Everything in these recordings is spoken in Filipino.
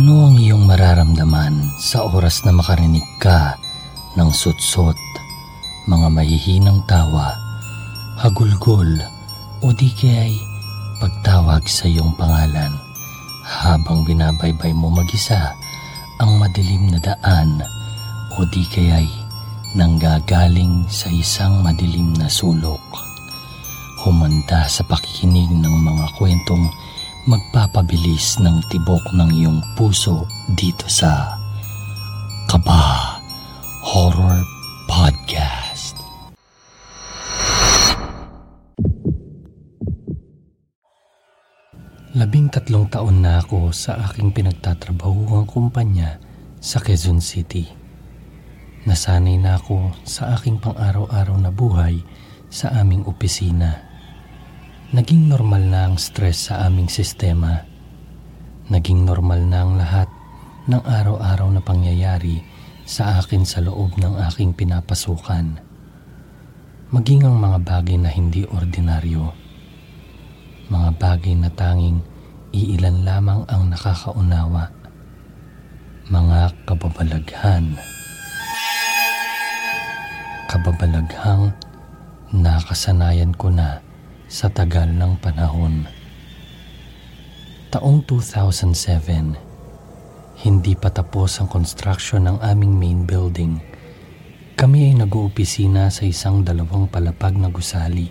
Ano ang iyong mararamdaman sa oras na makarinig ka ng sutsot, mga mahihinang tawa, hagulgol o di kaya'y pagtawag sa iyong pangalan habang binabaybay mo mag-isa ang madilim na daan o di kaya'y nanggagaling sa isang madilim na sulok. Humanda sa pakikinig ng mga kwentong magpapabilis ng tibok ng iyong puso dito sa Kaba Horror Podcast. Labing tatlong taon na ako sa aking pinagtatrabahuang kumpanya sa Quezon City. Nasanay na ako sa aking pang-araw-araw na buhay sa aming opisina Naging normal na ang stress sa aming sistema. Naging normal na ang lahat ng araw-araw na pangyayari sa akin sa loob ng aking pinapasukan. Maging ang mga bagay na hindi ordinaryo. Mga bagay na tanging iilan lamang ang nakakaunawa. Mga kababalaghan. Kababalaghang nakasanayan ko na sa tagal ng panahon. Taong 2007, hindi pa tapos ang construction ng aming main building. Kami ay nag-uopisina sa isang dalawang palapag na gusali.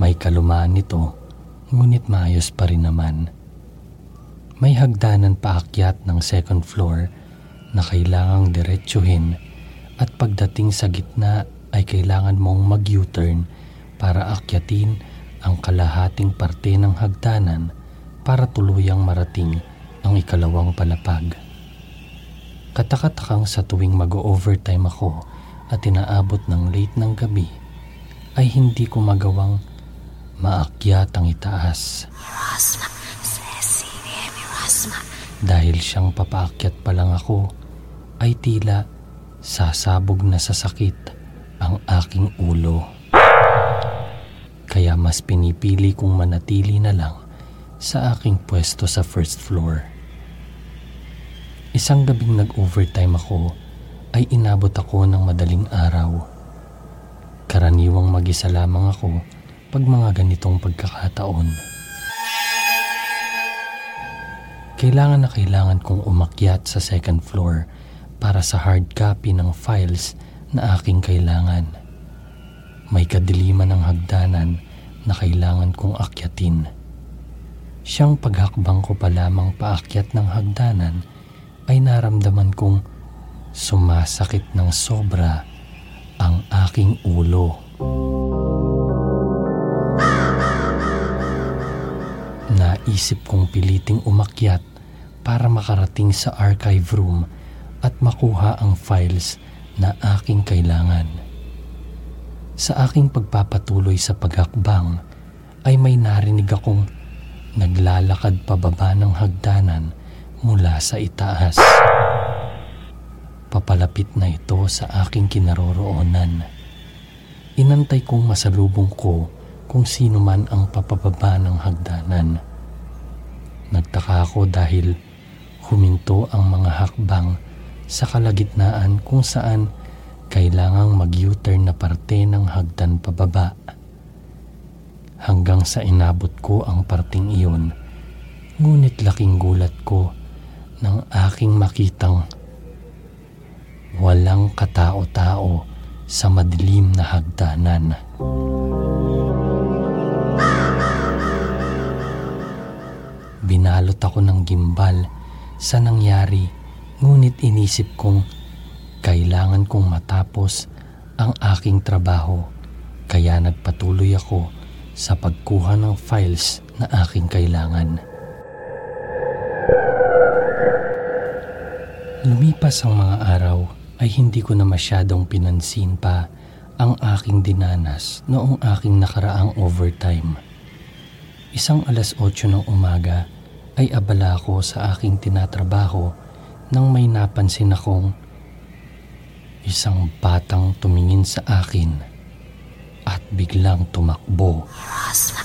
May kalumaan nito, ngunit maayos pa rin naman. May hagdanan paakyat ng second floor na kailangang diretsuhin at pagdating sa gitna ay kailangan mong mag-U-turn para akyatin ang kalahating parte ng hagdanan para tuluyang marating ang ikalawang palapag. Katakatakang sa tuwing mag-overtime ako at inaabot ng late ng gabi ay hindi ko magawang maakyat ang itaas. Mirasma, Cecilia Mirasma. Dahil siyang papaakyat pa lang ako ay tila sasabog na sa sakit ang aking ulo. Kaya mas pinipili kong manatili na lang sa aking pwesto sa first floor. Isang gabing nag-overtime ako ay inabot ako ng madaling araw. Karaniwang mag-isa lamang ako pag mga ganitong pagkakataon. Kailangan na kailangan kong umakyat sa second floor para sa hard copy ng files na aking kailangan. May kadiliman ng hagdanan na kailangan kong akyatin. Siyang paghakbang ko pa lamang paakyat ng hagdanan ay naramdaman kong sumasakit ng sobra ang aking ulo. Naisip kong piliting umakyat para makarating sa archive room at makuha ang files na aking kailangan. Sa aking pagpapatuloy sa paghakbang ay may narinig akong naglalakad pababa ng hagdanan mula sa itaas. Papalapit na ito sa aking kinaroroonan. Inantay kong masalubong ko kung sino man ang papababa ng hagdanan. Nagtaka ako dahil huminto ang mga hakbang sa kalagitnaan kung saan kailangang mag-U-turn na parte ng hagdan pababa. Hanggang sa inabot ko ang parting iyon, ngunit laking gulat ko nang aking makitang walang katao-tao sa madilim na hagdanan. Binalot ako ng gimbal sa nangyari ngunit inisip kong kailangan kong matapos ang aking trabaho kaya nagpatuloy ako sa pagkuha ng files na aking kailangan. Lumipas ang mga araw ay hindi ko na masyadong pinansin pa ang aking dinanas noong aking nakaraang overtime. Isang alas 8 ng umaga ay abala ako sa aking tinatrabaho nang may napansin akong Isang batang tumingin sa akin at biglang tumakbo. Mirasma,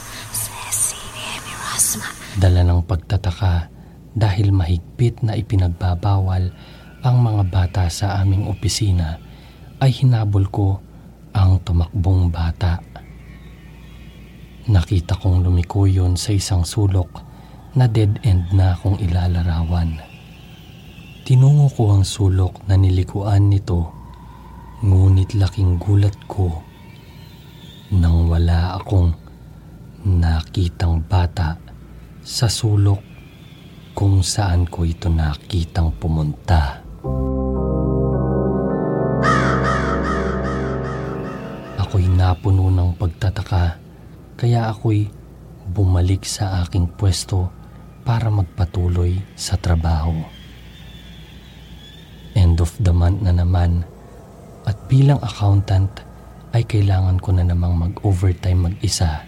Mirasma. Dala ng pagtataka dahil mahigpit na ipinagbabawal ang mga bata sa aming opisina ay hinabol ko ang tumakbong bata. Nakita kong lumiko yun sa isang sulok na dead end na akong ilalarawan. Tinungo ko ang sulok na nilikuan nito, ngunit laking gulat ko nang wala akong nakitang bata sa sulok kung saan ko ito nakitang pumunta. Ako'y napuno ng pagtataka kaya ako'y bumalik sa aking pwesto para magpatuloy sa trabaho. End of the month na naman at bilang accountant ay kailangan ko na namang mag-overtime mag-isa.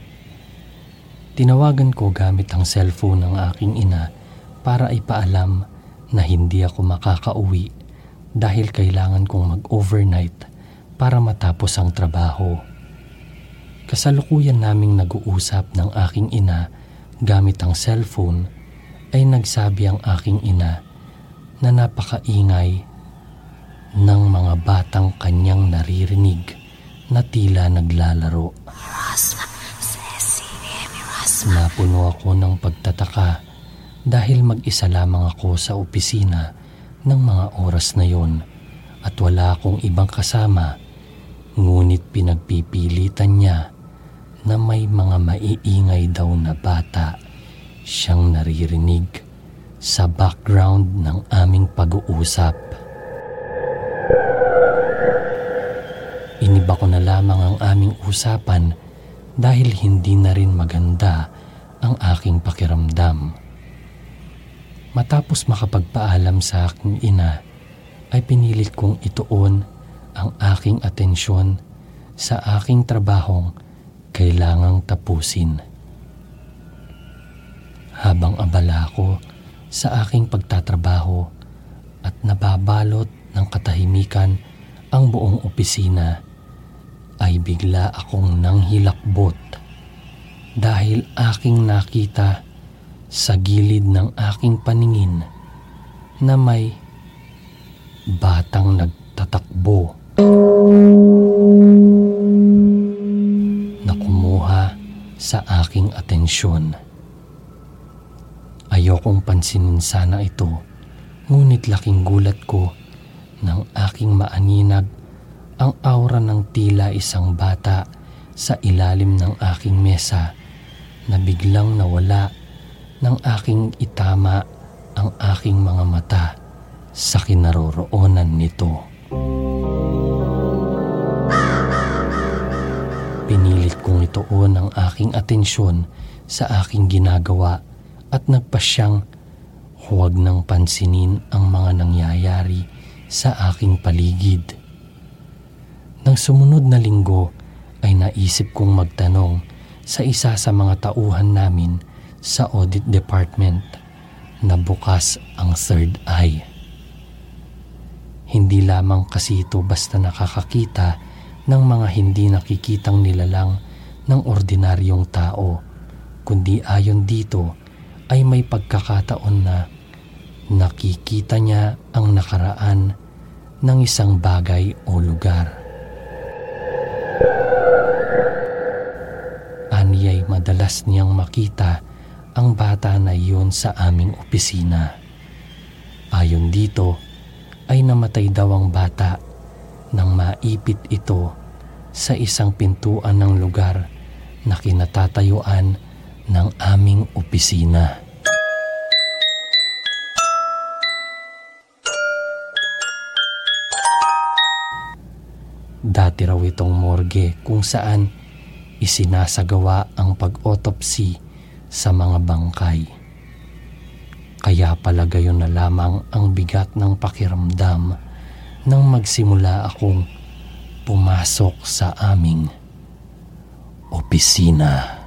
Tinawagan ko gamit ang cellphone ng aking ina para ipaalam na hindi ako makakauwi dahil kailangan kong mag-overnight para matapos ang trabaho. Kasalukuyan naming nag-uusap ng aking ina gamit ang cellphone ay nagsabi ang aking ina na napakaingay ng mga batang kanyang naririnig na tila naglalaro. Napuno ako ng pagtataka dahil mag-isa lamang ako sa opisina ng mga oras na yon at wala akong ibang kasama ngunit pinagpipilitan niya na may mga maiingay daw na bata siyang naririnig sa background ng aming pag-uusap. Iniba ko na lamang ang aming usapan dahil hindi na rin maganda ang aking pakiramdam. Matapos makapagpaalam sa aking ina, ay pinilit kong ituon ang aking atensyon sa aking trabahong kailangang tapusin. Habang abala ko sa aking pagtatrabaho at nababalot ng katahimikan ang buong opisina, ay bigla akong nanghilakbot dahil aking nakita sa gilid ng aking paningin na may batang nagtatakbo na kumuha sa aking atensyon. Ayokong pansinin sana ito, ngunit laking gulat ko nang aking maaninag ang aura ng tila isang bata sa ilalim ng aking mesa na biglang nawala nang aking itama ang aking mga mata sa kinaroroonan nito. Pinilit kong ituon ang aking atensyon sa aking ginagawa at nagpasyang huwag nang pansinin ang mga nangyayari sa aking paligid. Nang sumunod na linggo ay naisip kong magtanong sa isa sa mga tauhan namin sa audit department na bukas ang third eye. Hindi lamang kasi ito basta nakakakita ng mga hindi nakikitang nilalang ng ordinaryong tao, kundi ayon dito ay may pagkakataon na nakikita niya ang nakaraan ng isang bagay o lugar. Madalas niyang makita ang bata na iyon sa aming opisina. Ayon dito, ay namatay daw ang bata nang maipit ito sa isang pintuan ng lugar na kinatatayuan ng aming opisina. Dati raw itong morgue kung saan isinasagawa ang pag-autopsy sa mga bangkay. Kaya pala gayon na lamang ang bigat ng pakiramdam nang magsimula akong pumasok sa aming opisina.